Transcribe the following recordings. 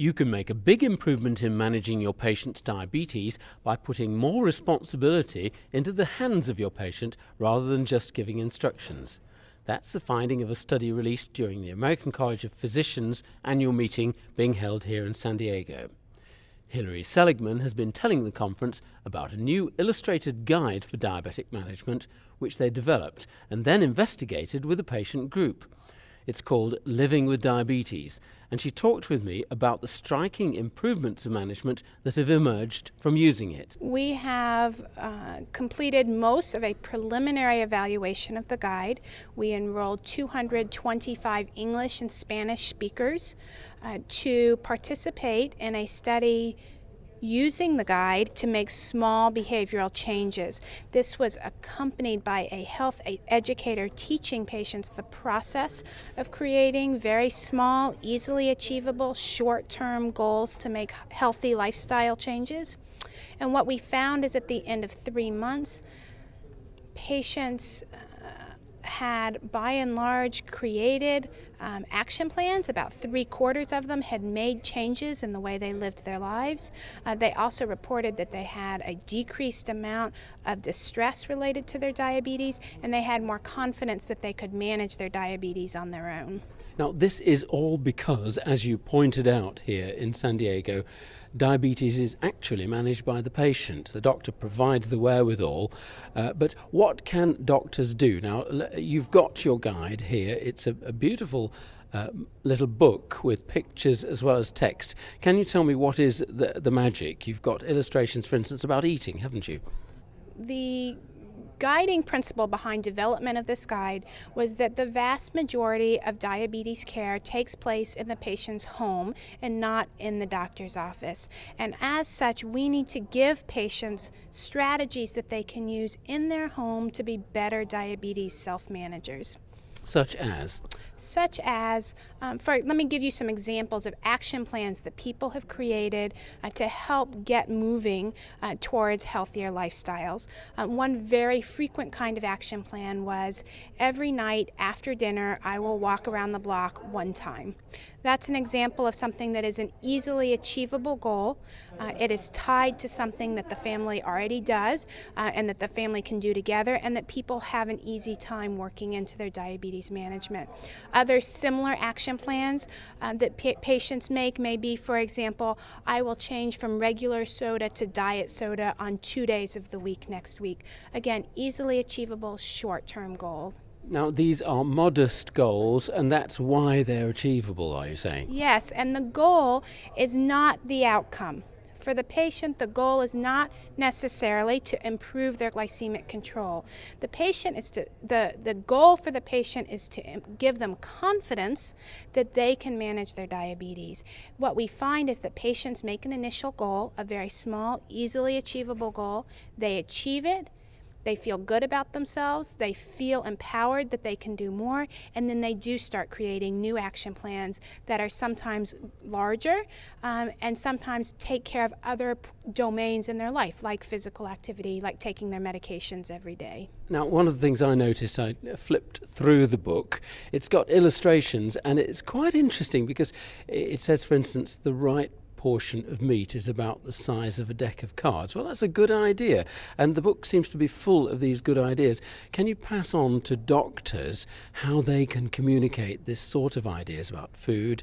You can make a big improvement in managing your patient's diabetes by putting more responsibility into the hands of your patient rather than just giving instructions. That's the finding of a study released during the American College of Physicians annual meeting being held here in San Diego. Hilary Seligman has been telling the conference about a new illustrated guide for diabetic management which they developed and then investigated with a patient group. It's called Living with Diabetes, and she talked with me about the striking improvements of management that have emerged from using it. We have uh, completed most of a preliminary evaluation of the guide. We enrolled 225 English and Spanish speakers uh, to participate in a study using the guide to make small behavioral changes. This was accompanied by a health educator teaching patients the process of creating very small, easily achievable, short term goals to make healthy lifestyle changes. And what we found is at the end of three months, patients had by and large created um, action plans. About three quarters of them had made changes in the way they lived their lives. Uh, they also reported that they had a decreased amount of distress related to their diabetes and they had more confidence that they could manage their diabetes on their own. Now, this is all because, as you pointed out here in San Diego, diabetes is actually managed by the patient. The doctor provides the wherewithal. Uh, but what can doctors do? Now, you've got your guide here. It's a, a beautiful uh, little book with pictures as well as text. Can you tell me what is the, the magic? You've got illustrations, for instance, about eating, haven't you? The guiding principle behind development of this guide was that the vast majority of diabetes care takes place in the patient's home and not in the doctor's office. And as such, we need to give patients strategies that they can use in their home to be better diabetes self managers. Such as? Such as, um, for let me give you some examples of action plans that people have created uh, to help get moving uh, towards healthier lifestyles. Um, one very frequent kind of action plan was every night after dinner, I will walk around the block one time. That's an example of something that is an easily achievable goal. Uh, it is tied to something that the family already does uh, and that the family can do together, and that people have an easy time working into their diabetes management. Other similar action plans uh, that pa- patients make may be, for example, I will change from regular soda to diet soda on two days of the week next week. Again, easily achievable short term goal. Now, these are modest goals, and that's why they're achievable, are you saying? Yes, and the goal is not the outcome. For the patient, the goal is not necessarily to improve their glycemic control. The patient is to the, the goal for the patient is to give them confidence that they can manage their diabetes. What we find is that patients make an initial goal, a very small, easily achievable goal, they achieve it, they feel good about themselves, they feel empowered that they can do more, and then they do start creating new action plans that are sometimes larger um, and sometimes take care of other domains in their life, like physical activity, like taking their medications every day. Now, one of the things I noticed, I flipped through the book, it's got illustrations and it's quite interesting because it says, for instance, the right portion of meat is about the size of a deck of cards. Well, that's a good idea. And the book seems to be full of these good ideas. Can you pass on to doctors how they can communicate this sort of ideas about food?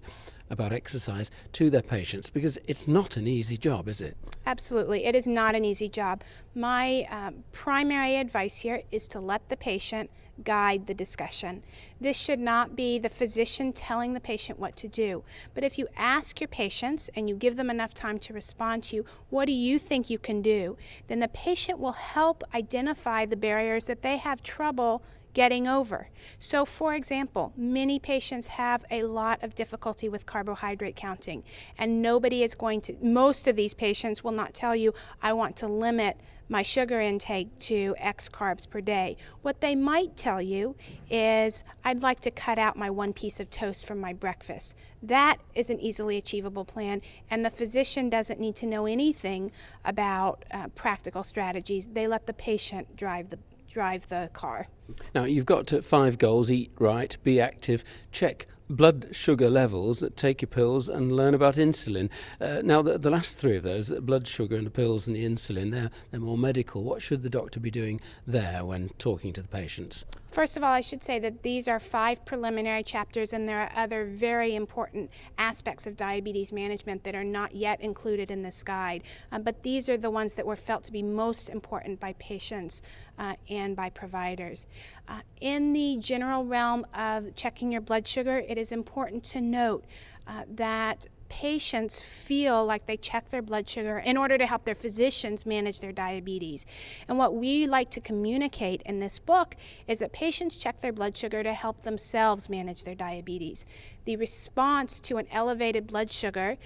About exercise to their patients because it's not an easy job, is it? Absolutely. It is not an easy job. My um, primary advice here is to let the patient guide the discussion. This should not be the physician telling the patient what to do. But if you ask your patients and you give them enough time to respond to you, what do you think you can do? Then the patient will help identify the barriers that they have trouble getting over. So, for example, many patients have a lot of difficulty with carbohydrate counting, and nobody is going to, most of these patients will not tell you, I want to limit my sugar intake to X carbs per day. What they might tell you is, I'd like to cut out my one piece of toast from my breakfast. That is an easily achievable plan, and the physician doesn't need to know anything about uh, practical strategies. They let the patient drive the drive the car. Now, you've got five goals eat right, be active, check blood sugar levels, take your pills, and learn about insulin. Uh, now, the, the, last three of those, blood sugar and the pills and the insulin, they're, they're more medical. What should the doctor be doing there when talking to the patients? First of all, I should say that these are five preliminary chapters, and there are other very important aspects of diabetes management that are not yet included in this guide. Um, but these are the ones that were felt to be most important by patients uh, and by providers. Uh, in the general realm of checking your blood sugar, it is important to note uh, that patients feel like they check their blood sugar in order to help their physicians manage their diabetes. And what we like to communicate in this book is that patients check their blood sugar to help themselves manage their diabetes. The response to an elevated blood sugar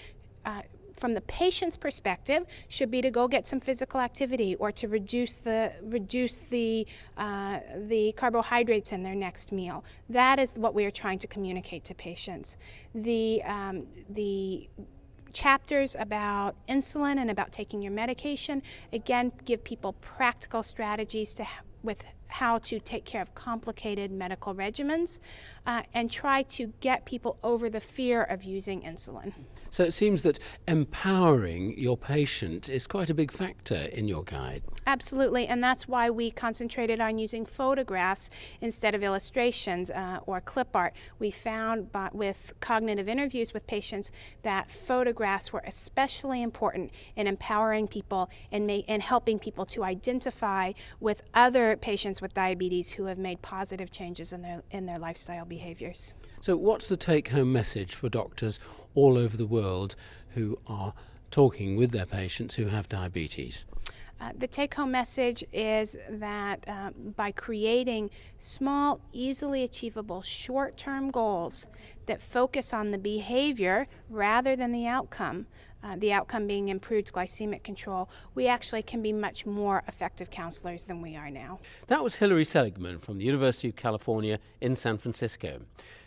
uh, from the patient's perspective should be to go get some physical activity or to reduce the reduce the uh, the carbohydrates in their next meal. That is what we are trying to communicate to patients. The um, the chapters about insulin and about taking your medication again give people practical strategies to with how to take care of complicated medical regimens uh, and try to get people over the fear of using insulin. So it seems that empowering your patient is quite a big factor in your guide. Absolutely, and that's why we concentrated on using photographs instead of illustrations uh, or clip art. We found by, with cognitive interviews with patients that photographs were especially important in empowering people and, ma- and helping people to identify with other patients with diabetes who have made positive changes in their, in their lifestyle behaviors. So, what's the take home message for doctors all over the world who are talking with their patients who have diabetes? Uh, the take home message is that uh, by creating small, easily achievable short term goals that focus on the behavior rather than the outcome, uh, the outcome being improved glycemic control, we actually can be much more effective counselors than we are now. That was Hilary Seligman from the University of California in San Francisco.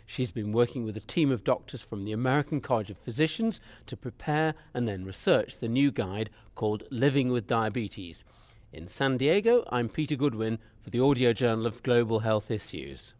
She's been working with a team of doctors from the American College of Physicians to prepare and then research the new guide called Living with Diabetes. In San Diego, I'm Peter Goodwin for the Audio Journal of Global Health Issues.